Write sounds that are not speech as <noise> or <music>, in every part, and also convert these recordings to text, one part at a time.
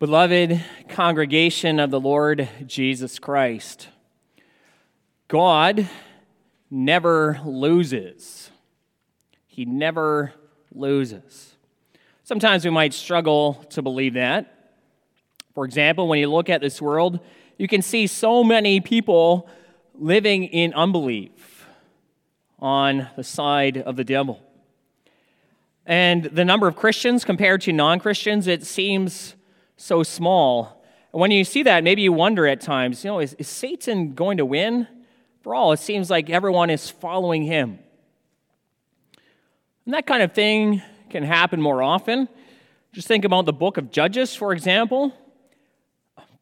Beloved congregation of the Lord Jesus Christ, God never loses. He never loses. Sometimes we might struggle to believe that. For example, when you look at this world, you can see so many people living in unbelief on the side of the devil. And the number of Christians compared to non Christians, it seems so small. And when you see that, maybe you wonder at times, you know, is, is Satan going to win? For all, it seems like everyone is following him. And that kind of thing can happen more often. Just think about the book of Judges, for example.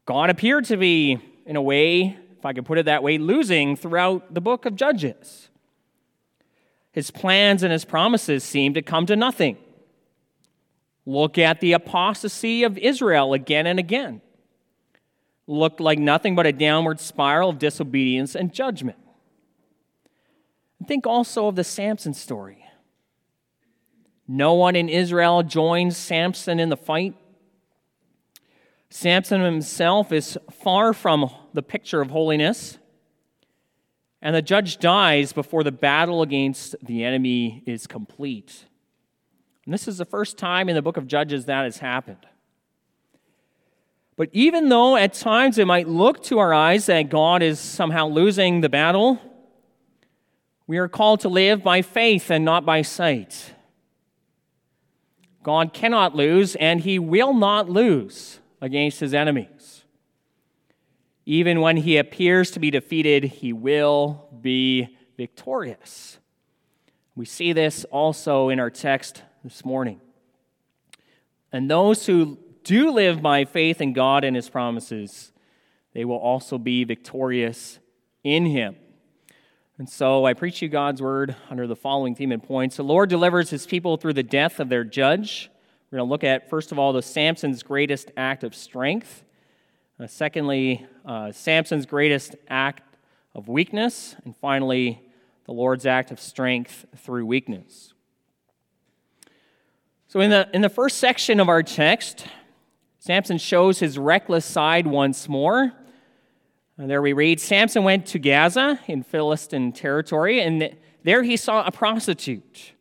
God appeared to be, in a way, if I could put it that way, losing throughout the book of Judges. His plans and his promises seemed to come to nothing. Look at the apostasy of Israel again and again. Looked like nothing but a downward spiral of disobedience and judgment. think also of the Samson story. No one in Israel joins Samson in the fight. Samson himself is far from the picture of holiness. And the judge dies before the battle against the enemy is complete. And this is the first time in the book of Judges that has happened. But even though at times it might look to our eyes that God is somehow losing the battle, we are called to live by faith and not by sight. God cannot lose, and he will not lose against his enemies. Even when he appears to be defeated, he will be victorious. We see this also in our text this morning. And those who do live by faith in God and his promises, they will also be victorious in him. And so I preach you God's word under the following theme and points. The Lord delivers his people through the death of their judge. We're going to look at, first of all, the Samson's greatest act of strength. Uh, secondly, uh, Samson's greatest act of weakness. And finally, the Lord's act of strength through weakness. So, in the, in the first section of our text, Samson shows his reckless side once more. And there we read Samson went to Gaza in Philistine territory, and there he saw a prostitute,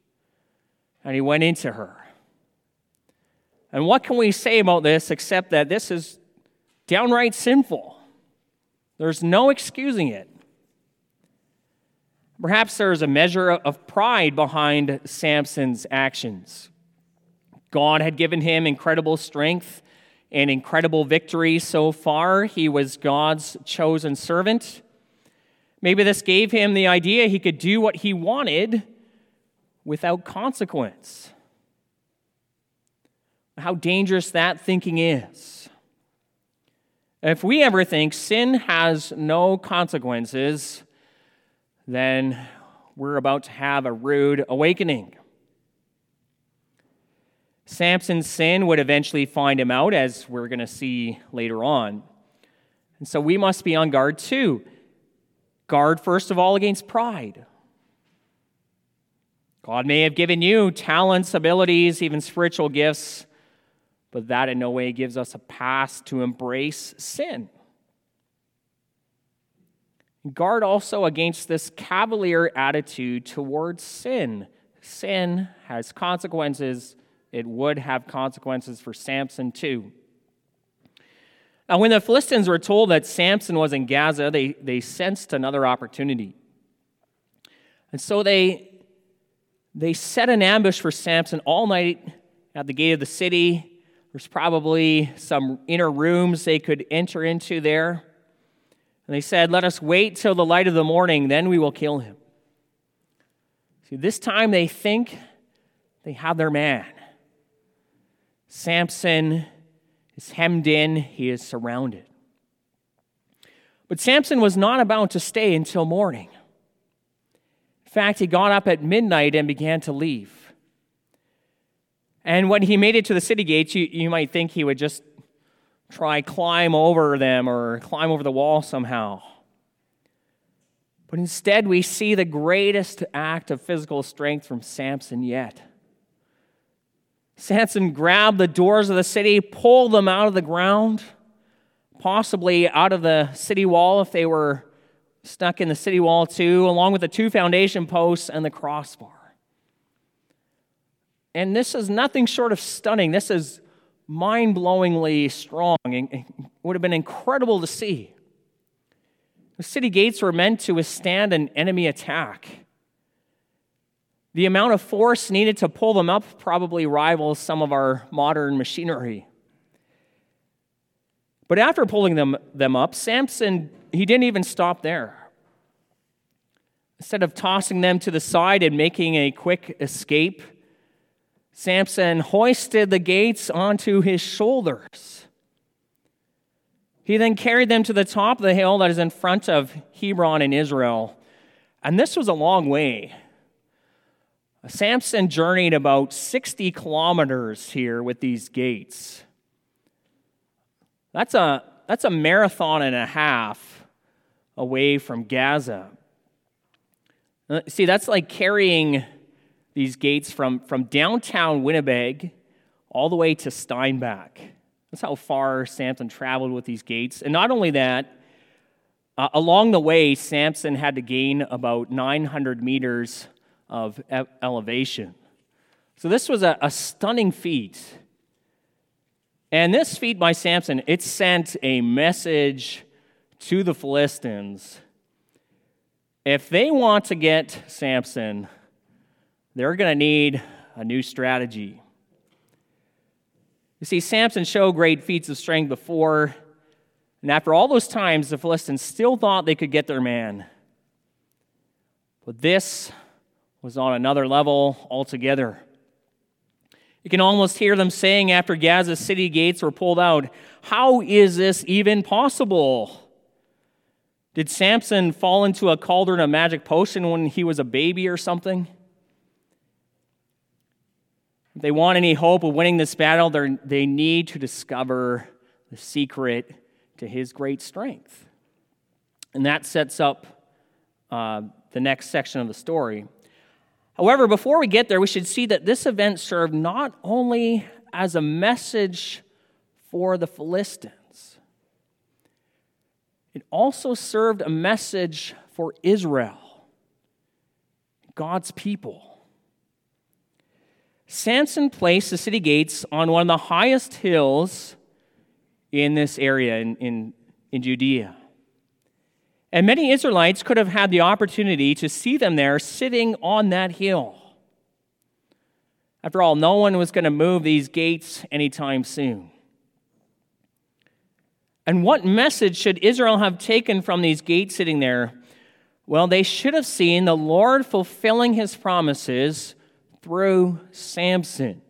and he went into her. And what can we say about this except that this is downright sinful? There's no excusing it. Perhaps there is a measure of pride behind Samson's actions. God had given him incredible strength and incredible victory so far. He was God's chosen servant. Maybe this gave him the idea he could do what he wanted without consequence. How dangerous that thinking is. If we ever think sin has no consequences, then we're about to have a rude awakening. Samson's sin would eventually find him out, as we're going to see later on. And so we must be on guard too. Guard, first of all, against pride. God may have given you talents, abilities, even spiritual gifts, but that in no way gives us a pass to embrace sin. Guard also against this cavalier attitude towards sin. Sin has consequences it would have consequences for Samson too. Now, when the Philistines were told that Samson was in Gaza, they, they sensed another opportunity. And so they, they set an ambush for Samson all night at the gate of the city. There's probably some inner rooms they could enter into there. And they said, Let us wait till the light of the morning, then we will kill him. See, this time they think they have their man. Samson is hemmed in, he is surrounded. But Samson was not about to stay until morning. In fact, he got up at midnight and began to leave. And when he made it to the city gates, you, you might think he would just try climb over them or climb over the wall somehow. But instead, we see the greatest act of physical strength from Samson yet. Samson grabbed the doors of the city, pulled them out of the ground, possibly out of the city wall if they were stuck in the city wall too, along with the two foundation posts and the crossbar. And this is nothing short of stunning. This is mind blowingly strong and would have been incredible to see. The city gates were meant to withstand an enemy attack. The amount of force needed to pull them up probably rivals some of our modern machinery. But after pulling them, them up, Samson, he didn't even stop there. Instead of tossing them to the side and making a quick escape, Samson hoisted the gates onto his shoulders. He then carried them to the top of the hill that is in front of Hebron in Israel. And this was a long way. Samson journeyed about 60 kilometers here with these gates. That's a, that's a marathon and a half away from Gaza. Uh, see, that's like carrying these gates from, from downtown Winnipeg all the way to Steinbach. That's how far Samson traveled with these gates. And not only that, uh, along the way, Samson had to gain about 900 meters of elevation. So this was a, a stunning feat. And this feat by Samson, it sent a message to the Philistines. If they want to get Samson, they're going to need a new strategy. You see, Samson showed great feats of strength before, and after all those times, the Philistines still thought they could get their man. But this was on another level altogether. You can almost hear them saying after Gaza's city gates were pulled out, How is this even possible? Did Samson fall into a cauldron of magic potion when he was a baby or something? If they want any hope of winning this battle, they need to discover the secret to his great strength. And that sets up uh, the next section of the story. However, before we get there, we should see that this event served not only as a message for the Philistines, it also served a message for Israel, God's people. Samson placed the city gates on one of the highest hills in this area in, in, in Judea. And many Israelites could have had the opportunity to see them there sitting on that hill. After all, no one was going to move these gates anytime soon. And what message should Israel have taken from these gates sitting there? Well, they should have seen the Lord fulfilling his promises through Samson.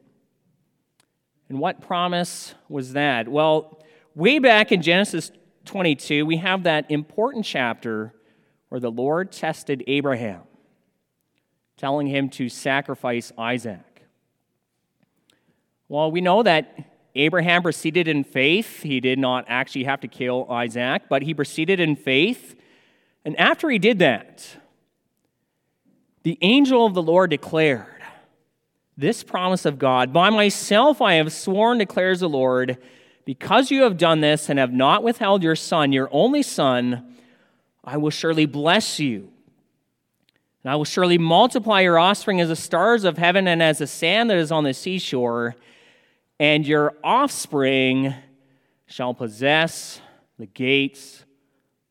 And what promise was that? Well, way back in Genesis 22, we have that important chapter where the Lord tested Abraham, telling him to sacrifice Isaac. Well, we know that Abraham proceeded in faith. He did not actually have to kill Isaac, but he proceeded in faith. And after he did that, the angel of the Lord declared this promise of God By myself I have sworn, declares the Lord because you have done this and have not withheld your son, your only son, I will surely bless you. And I will surely multiply your offspring as the stars of heaven and as the sand that is on the seashore. And your offspring shall possess the gates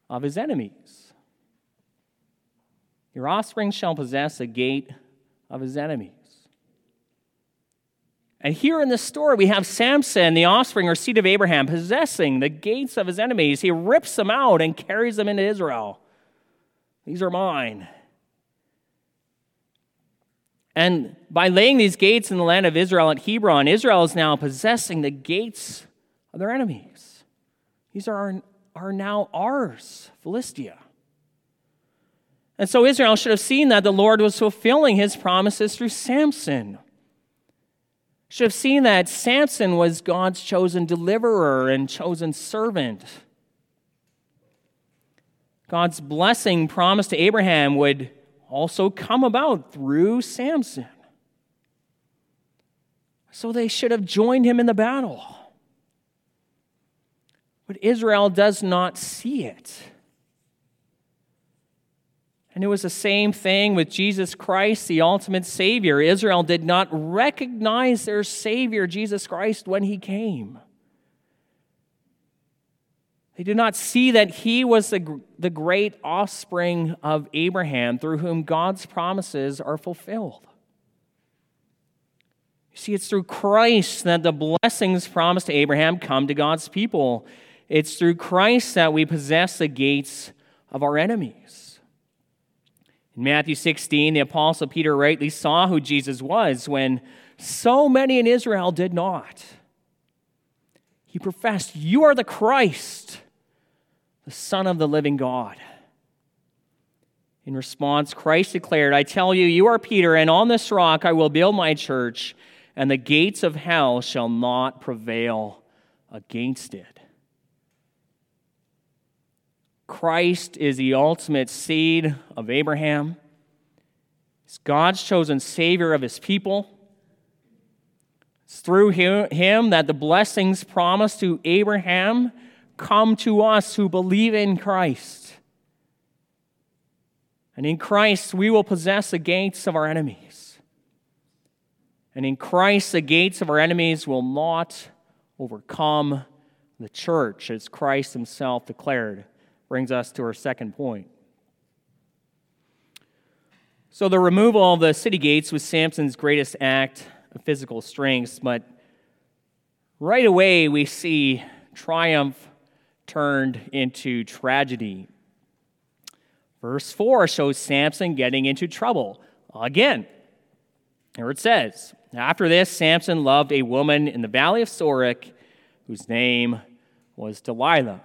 of his enemies. Your offspring shall possess the gate of his enemies. And here in this story, we have Samson, the offspring or seed of Abraham, possessing the gates of his enemies. He rips them out and carries them into Israel. These are mine. And by laying these gates in the land of Israel at Hebron, Israel is now possessing the gates of their enemies. These are, are now ours, Philistia. And so Israel should have seen that the Lord was fulfilling his promises through Samson should have seen that Samson was God's chosen deliverer and chosen servant. God's blessing promised to Abraham would also come about through Samson. So they should have joined him in the battle. But Israel does not see it. And it was the same thing with Jesus Christ, the ultimate Savior. Israel did not recognize their Savior, Jesus Christ, when he came. They did not see that he was the, the great offspring of Abraham through whom God's promises are fulfilled. You see, it's through Christ that the blessings promised to Abraham come to God's people. It's through Christ that we possess the gates of our enemies. In Matthew 16, the Apostle Peter rightly saw who Jesus was when so many in Israel did not. He professed, You are the Christ, the Son of the living God. In response, Christ declared, I tell you, you are Peter, and on this rock I will build my church, and the gates of hell shall not prevail against it. Christ is the ultimate seed of Abraham. He's God's chosen Savior of his people. It's through him that the blessings promised to Abraham come to us who believe in Christ. And in Christ, we will possess the gates of our enemies. And in Christ, the gates of our enemies will not overcome the church, as Christ himself declared brings us to our second point. So, the removal of the city gates was Samson's greatest act of physical strength, but right away we see triumph turned into tragedy. Verse 4 shows Samson getting into trouble again. Here it says After this, Samson loved a woman in the valley of Sorek whose name was Delilah.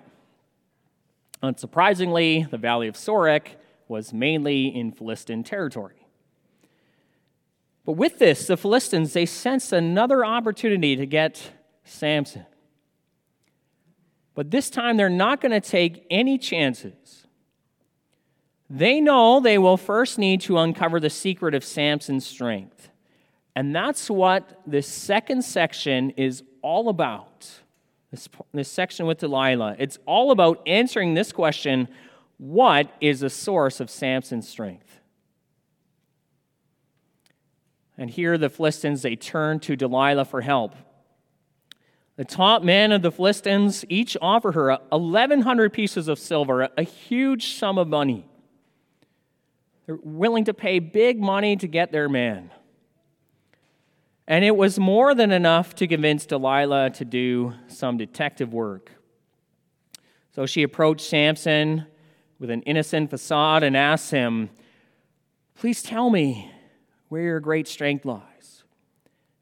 Unsurprisingly, the Valley of Sorek was mainly in Philistine territory. But with this, the Philistines, they sensed another opportunity to get Samson. But this time, they're not going to take any chances. They know they will first need to uncover the secret of Samson's strength. And that's what this second section is all about this, this section with Delilah. It's all about answering this question what is the source of Samson's strength? And here the Philistines, they turn to Delilah for help. The top men of the Philistines each offer her 1,100 pieces of silver, a huge sum of money. They're willing to pay big money to get their man. And it was more than enough to convince Delilah to do some detective work. So she approached Samson with an innocent facade and asked him, Please tell me where your great strength lies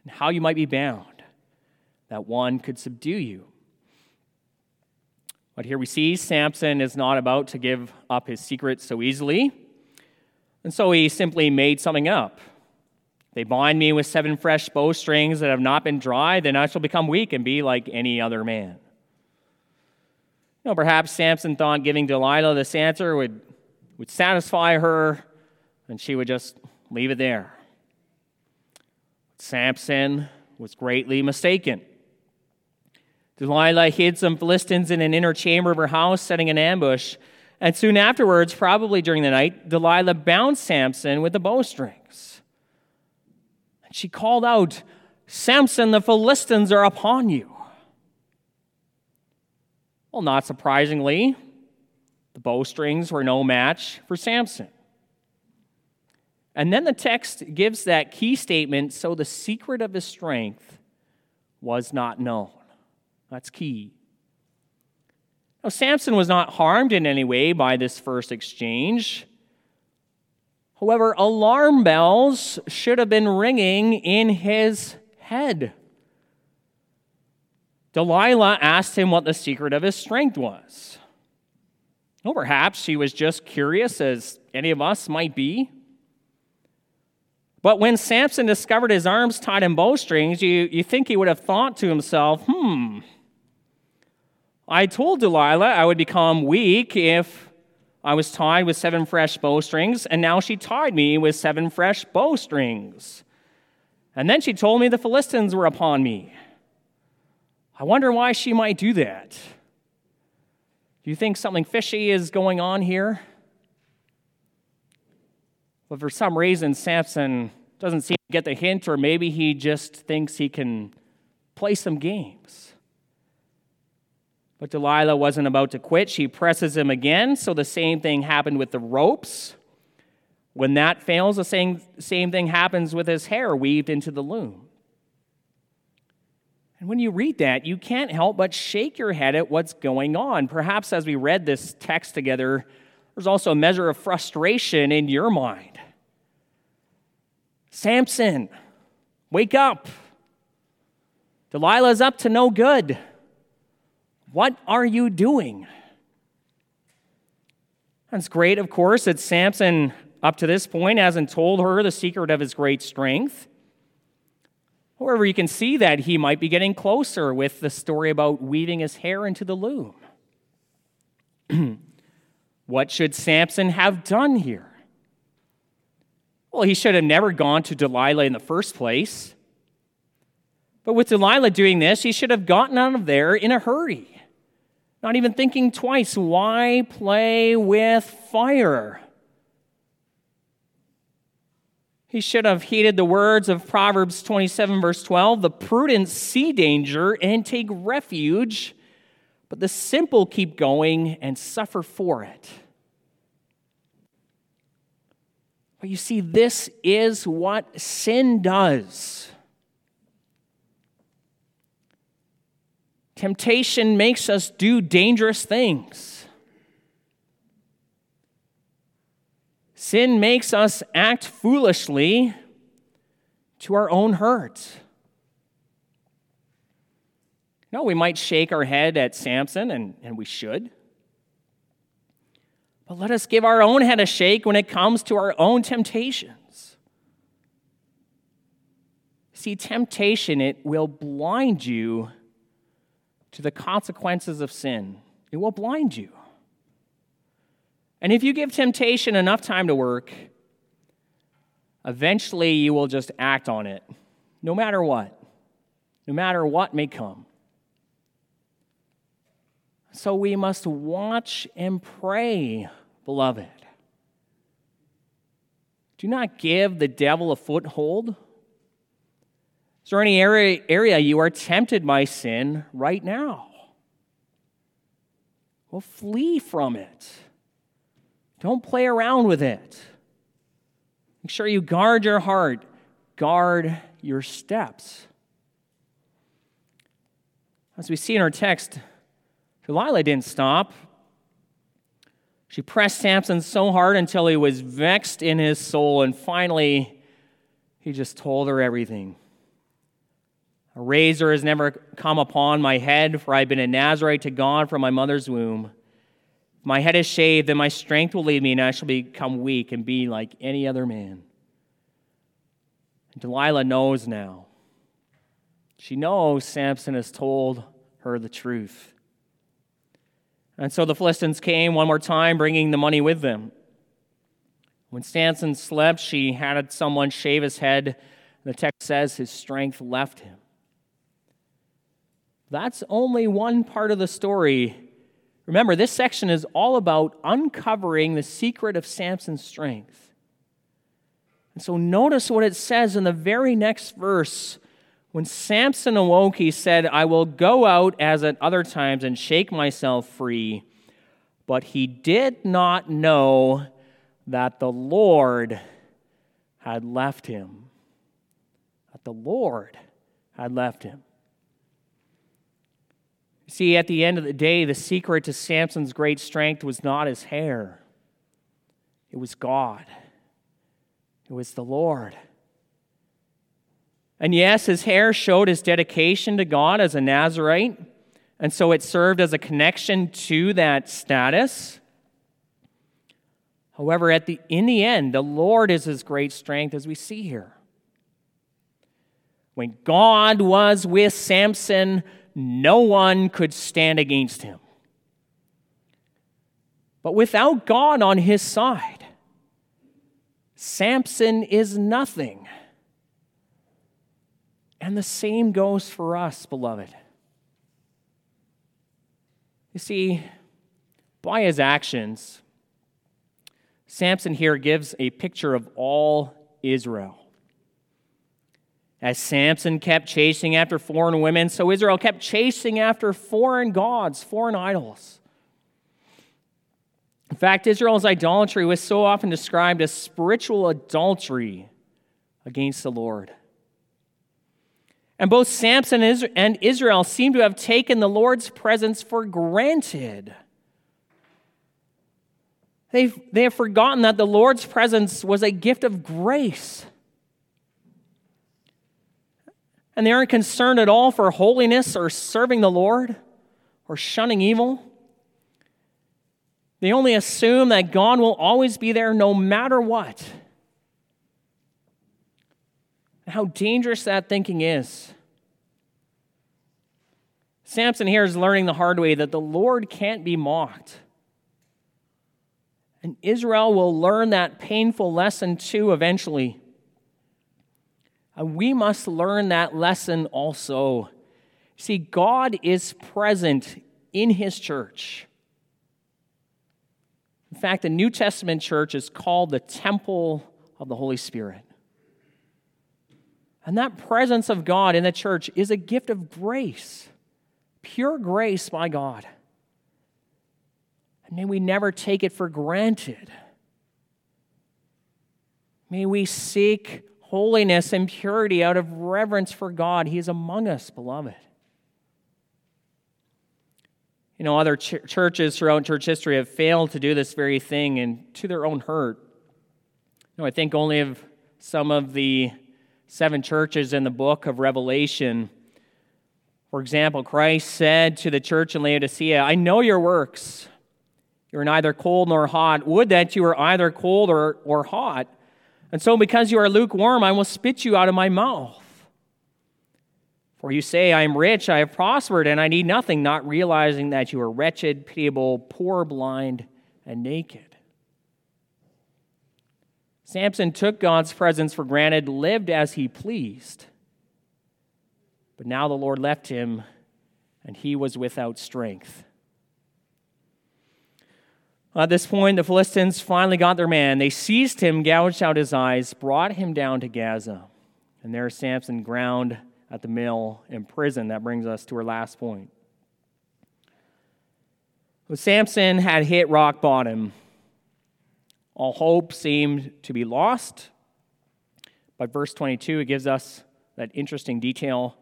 and how you might be bound, that one could subdue you. But here we see Samson is not about to give up his secret so easily, and so he simply made something up. They bind me with seven fresh bowstrings that have not been dried, then I shall become weak and be like any other man. You know, perhaps Samson thought giving Delilah this answer would, would satisfy her, and she would just leave it there. Samson was greatly mistaken. Delilah hid some Philistines in an inner chamber of her house, setting an ambush. And soon afterwards, probably during the night, Delilah bound Samson with the bowstrings. And she called out, Samson, the Philistines are upon you. Well, not surprisingly, the bowstrings were no match for Samson. And then the text gives that key statement so the secret of his strength was not known. That's key. Now, Samson was not harmed in any way by this first exchange. However, alarm bells should have been ringing in his head. Delilah asked him what the secret of his strength was. Well, perhaps she was just curious, as any of us might be. But when Samson discovered his arms tied in bowstrings, you, you think he would have thought to himself, hmm, I told Delilah I would become weak if I was tied with seven fresh bowstrings, and now she tied me with seven fresh bowstrings. And then she told me the Philistines were upon me. I wonder why she might do that. Do you think something fishy is going on here? But for some reason, Samson doesn't seem to get the hint, or maybe he just thinks he can play some games. But Delilah wasn't about to quit. She presses him again. So the same thing happened with the ropes. When that fails, the same, same thing happens with his hair weaved into the loom. And when you read that, you can't help but shake your head at what's going on. Perhaps as we read this text together, there's also a measure of frustration in your mind. Samson, wake up. Delilah's up to no good. What are you doing? That's great, of course, that Samson, up to this point, hasn't told her the secret of his great strength. However, you can see that he might be getting closer with the story about weaving his hair into the loom. <clears throat> what should Samson have done here? Well, he should have never gone to Delilah in the first place. But with Delilah doing this, he should have gotten out of there in a hurry, not even thinking twice. Why play with fire? He should have heeded the words of Proverbs 27, verse 12 the prudent see danger and take refuge, but the simple keep going and suffer for it. But you see, this is what sin does. Temptation makes us do dangerous things. Sin makes us act foolishly to our own hurt. No, we might shake our head at Samson, and, and we should. But let us give our own head a shake when it comes to our own temptations. See, temptation, it will blind you to the consequences of sin. It will blind you. And if you give temptation enough time to work, eventually you will just act on it, no matter what, no matter what may come. So we must watch and pray beloved. Do not give the devil a foothold. Is there any area, area you are tempted by sin right now? Well, flee from it. Don't play around with it. Make sure you guard your heart, guard your steps. As we see in our text, Delilah didn't stop. She pressed Samson so hard until he was vexed in his soul, and finally, he just told her everything. A razor has never come upon my head, for I've been a Nazarite to God from my mother's womb. My head is shaved, then my strength will leave me, and I shall become weak and be like any other man. Delilah knows now. She knows Samson has told her the truth. And so the Philistines came one more time, bringing the money with them. When Samson slept, she had someone shave his head. The text says his strength left him. That's only one part of the story. Remember, this section is all about uncovering the secret of Samson's strength. And so notice what it says in the very next verse when Samson awoke, he said, I will go out as at other times and shake myself free. But he did not know that the Lord had left him. That the Lord had left him. See, at the end of the day, the secret to Samson's great strength was not his hair, it was God, it was the Lord. And yes, his hair showed his dedication to God as a Nazarite, and so it served as a connection to that status. However, at the, in the end, the Lord is his great strength, as we see here. When God was with Samson, no one could stand against him. But without God on his side, Samson is nothing. And the same goes for us, beloved. You see, by his actions, Samson here gives a picture of all Israel. As Samson kept chasing after foreign women, so Israel kept chasing after foreign gods, foreign idols. In fact, Israel's idolatry was so often described as spiritual adultery against the Lord. And both Samson and Israel seem to have taken the Lord's presence for granted. They've, they have forgotten that the Lord's presence was a gift of grace. And they aren't concerned at all for holiness or serving the Lord or shunning evil. They only assume that God will always be there no matter what. How dangerous that thinking is. Samson here is learning the hard way that the Lord can't be mocked. And Israel will learn that painful lesson too eventually. And we must learn that lesson also. See, God is present in His church. In fact, the New Testament church is called the temple of the Holy Spirit. And that presence of God in the church is a gift of grace, pure grace by God. And may we never take it for granted. May we seek holiness and purity out of reverence for God. He is among us, beloved. You know, other ch- churches throughout church history have failed to do this very thing and to their own hurt. You know, I think only of some of the seven churches in the book of Revelation. For example, Christ said to the church in Laodicea, I know your works you are neither cold nor hot. Would that you were either cold or, or hot. And so, because you are lukewarm, I will spit you out of my mouth. For you say, I am rich, I have prospered, and I need nothing, not realizing that you are wretched, pitiable, poor, blind, and naked. Samson took God's presence for granted, lived as he pleased. But now the Lord left him, and he was without strength. At this point, the Philistines finally got their man. They seized him, gouged out his eyes, brought him down to Gaza. And there Samson ground at the mill in prison. That brings us to our last point. When Samson had hit rock bottom, all hope seemed to be lost. But verse 22, it gives us that interesting detail.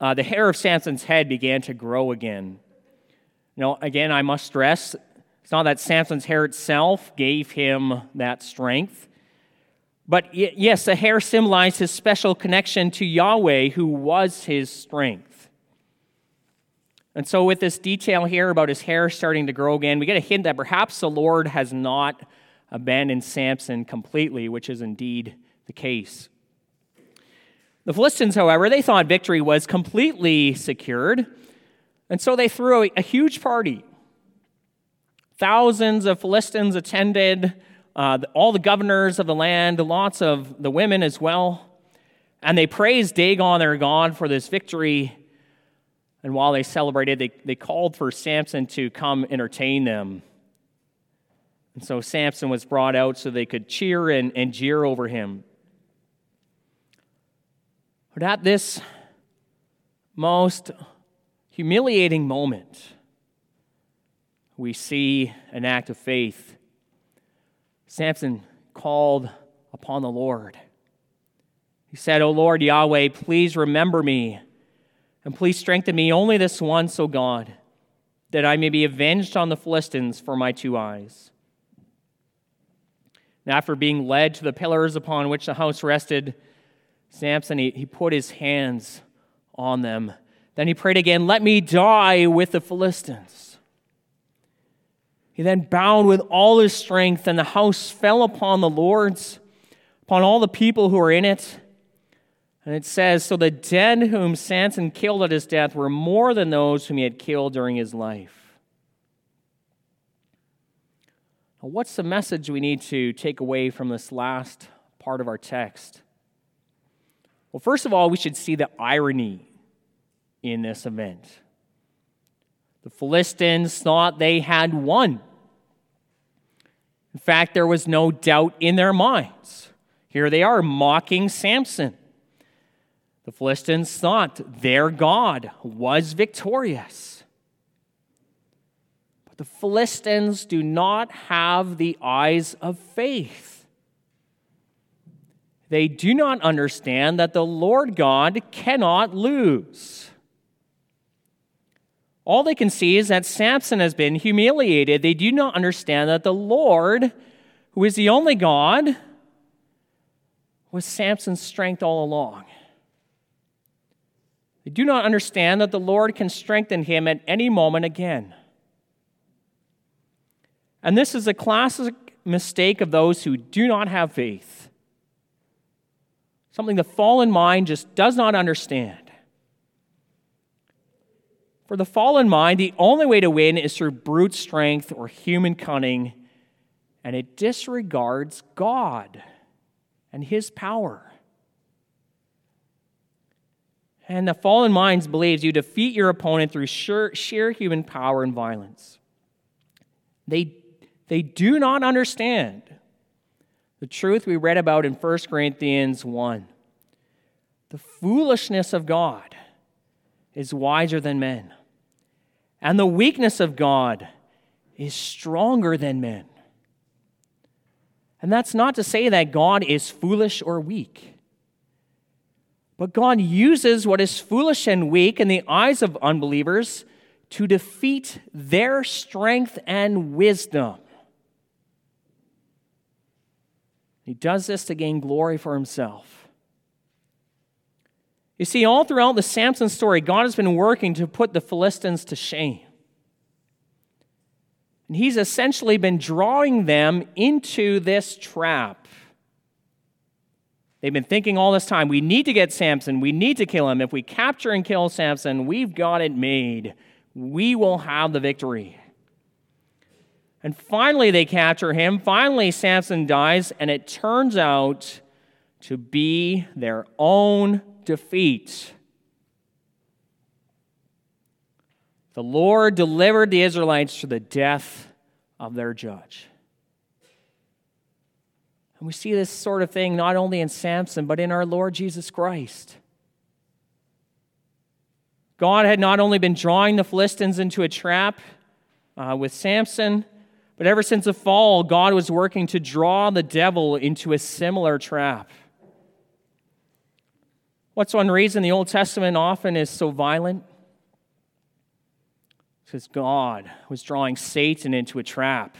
Uh, the hair of Samson's head began to grow again. Know, again, I must stress it's not that Samson's hair itself gave him that strength. But yes, the hair symbolized his special connection to Yahweh, who was his strength. And so, with this detail here about his hair starting to grow again, we get a hint that perhaps the Lord has not abandoned Samson completely, which is indeed the case. The Philistines, however, they thought victory was completely secured, and so they threw a, a huge party. Thousands of Philistines attended, uh, all the governors of the land, lots of the women as well. And they praised Dagon, their God, for this victory. And while they celebrated, they, they called for Samson to come entertain them. And so Samson was brought out so they could cheer and, and jeer over him. But at this most humiliating moment, we see an act of faith. Samson called upon the Lord. He said, O Lord Yahweh, please remember me and please strengthen me only this once, O God, that I may be avenged on the Philistines for my two eyes. And after being led to the pillars upon which the house rested, Samson, he, he put his hands on them. Then he prayed again, Let me die with the Philistines. He then bowed with all his strength, and the house fell upon the lords, upon all the people who were in it. And it says, So the dead whom Samson killed at his death were more than those whom he had killed during his life. Now, what's the message we need to take away from this last part of our text? Well, first of all, we should see the irony in this event. The Philistines thought they had won. In fact, there was no doubt in their minds. Here they are mocking Samson. The Philistines thought their God was victorious. But the Philistines do not have the eyes of faith. They do not understand that the Lord God cannot lose. All they can see is that Samson has been humiliated. They do not understand that the Lord, who is the only God, was Samson's strength all along. They do not understand that the Lord can strengthen him at any moment again. And this is a classic mistake of those who do not have faith. Something the fallen mind just does not understand. For the fallen mind, the only way to win is through brute strength or human cunning, and it disregards God and His power. And the fallen minds believes you defeat your opponent through sheer, sheer human power and violence. They, they do not understand the truth we read about in 1 Corinthians 1. The foolishness of God is wiser than men, and the weakness of God is stronger than men. And that's not to say that God is foolish or weak. But God uses what is foolish and weak in the eyes of unbelievers to defeat their strength and wisdom. He does this to gain glory for himself. You see, all throughout the Samson story, God has been working to put the Philistines to shame. And he's essentially been drawing them into this trap. They've been thinking all this time we need to get Samson, we need to kill him. If we capture and kill Samson, we've got it made. We will have the victory. And finally, they capture him. Finally, Samson dies, and it turns out to be their own defeat. The Lord delivered the Israelites to the death of their judge. And we see this sort of thing not only in Samson, but in our Lord Jesus Christ. God had not only been drawing the Philistines into a trap uh, with Samson, but ever since the fall, God was working to draw the devil into a similar trap. What's won reason the Old Testament often is so violent? Because God was drawing Satan into a trap.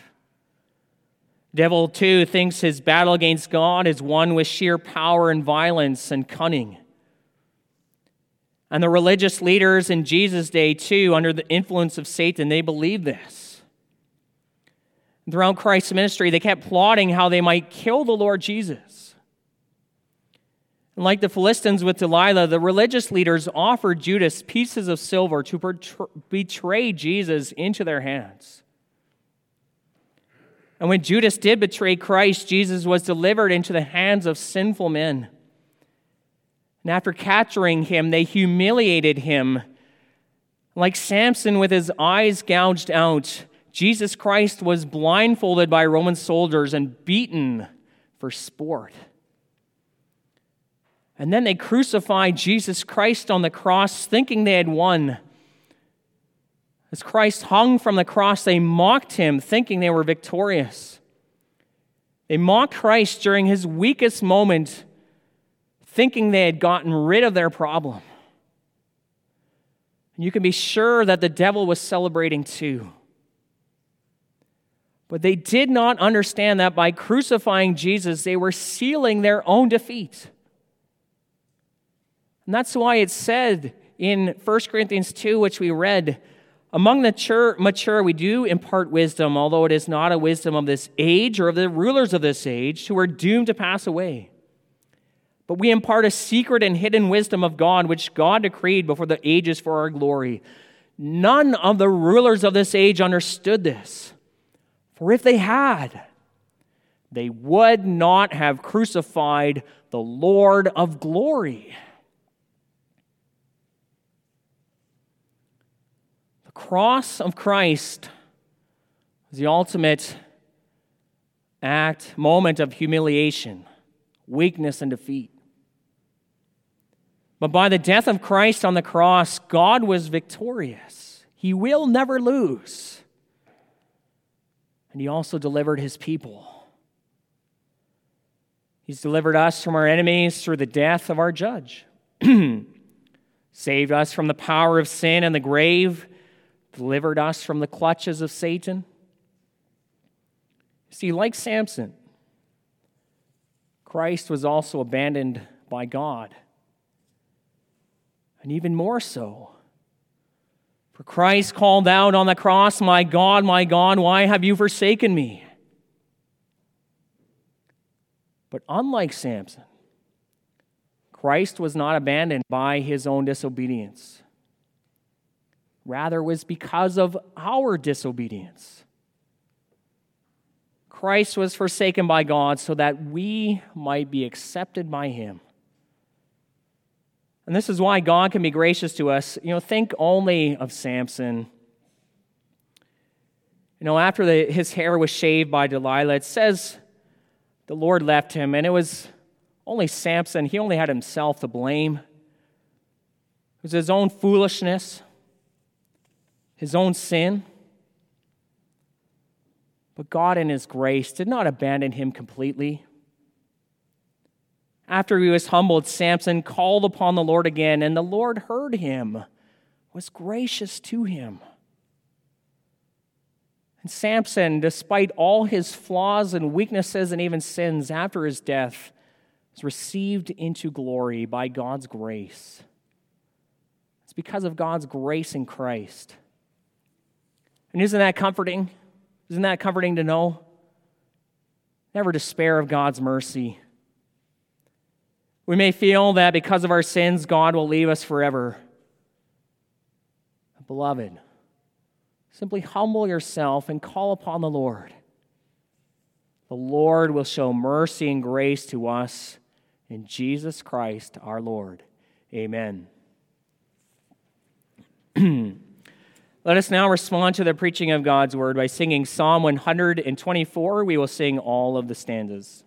Devil, too, thinks his battle against God is one with sheer power and violence and cunning. And the religious leaders in Jesus' day, too, under the influence of Satan, they believed this. Throughout Christ's ministry, they kept plotting how they might kill the Lord Jesus. And like the Philistines with Delilah, the religious leaders offered Judas pieces of silver to betray Jesus into their hands. And when Judas did betray Christ, Jesus was delivered into the hands of sinful men. And after capturing him, they humiliated him. Like Samson with his eyes gouged out, Jesus Christ was blindfolded by Roman soldiers and beaten for sport. And then they crucified Jesus Christ on the cross, thinking they had won. As Christ hung from the cross, they mocked him, thinking they were victorious. They mocked Christ during his weakest moment, thinking they had gotten rid of their problem. And you can be sure that the devil was celebrating too. But they did not understand that by crucifying Jesus, they were sealing their own defeat. And that's why it said in 1 Corinthians 2, which we read, among the mature, we do impart wisdom, although it is not a wisdom of this age or of the rulers of this age who are doomed to pass away. But we impart a secret and hidden wisdom of God, which God decreed before the ages for our glory. None of the rulers of this age understood this. For if they had, they would not have crucified the Lord of glory. Cross of Christ is the ultimate act, moment of humiliation, weakness, and defeat. But by the death of Christ on the cross, God was victorious. He will never lose. And He also delivered His people. He's delivered us from our enemies through the death of our judge, <clears throat> saved us from the power of sin and the grave, delivered us from the clutches of Satan. See, like Samson, Christ was also abandoned by God. And even more so, for Christ called out on the cross, My God, my God, why have you forsaken me? But unlike Samson, Christ was not abandoned by his own disobedience. Rather, was because of our disobedience. Christ was forsaken by God so that we might be accepted by him. And this is why God can be gracious to us. You know, think only of Samson. You know, after the, his hair was shaved by Delilah, it says the Lord left him, and it was only Samson. He only had himself to blame. It was his own foolishness, his own sin. But God, in His grace, did not abandon him completely. After he was humbled, Samson called upon the Lord again, and the Lord heard him, was gracious to him. And Samson, despite all his flaws and weaknesses and even sins after his death, was received into glory by God's grace. It's because of God's grace in Christ. And isn't that comforting? Isn't that comforting to know? Never despair of God's mercy. We may feel that because of our sins, God will leave us forever. Beloved, Simply humble yourself and call upon the Lord. The Lord will show mercy and grace to us in Jesus Christ our Lord. Amen. <clears throat> Let us now respond to the preaching of God's word by singing Psalm 124. We will sing all of the stanzas.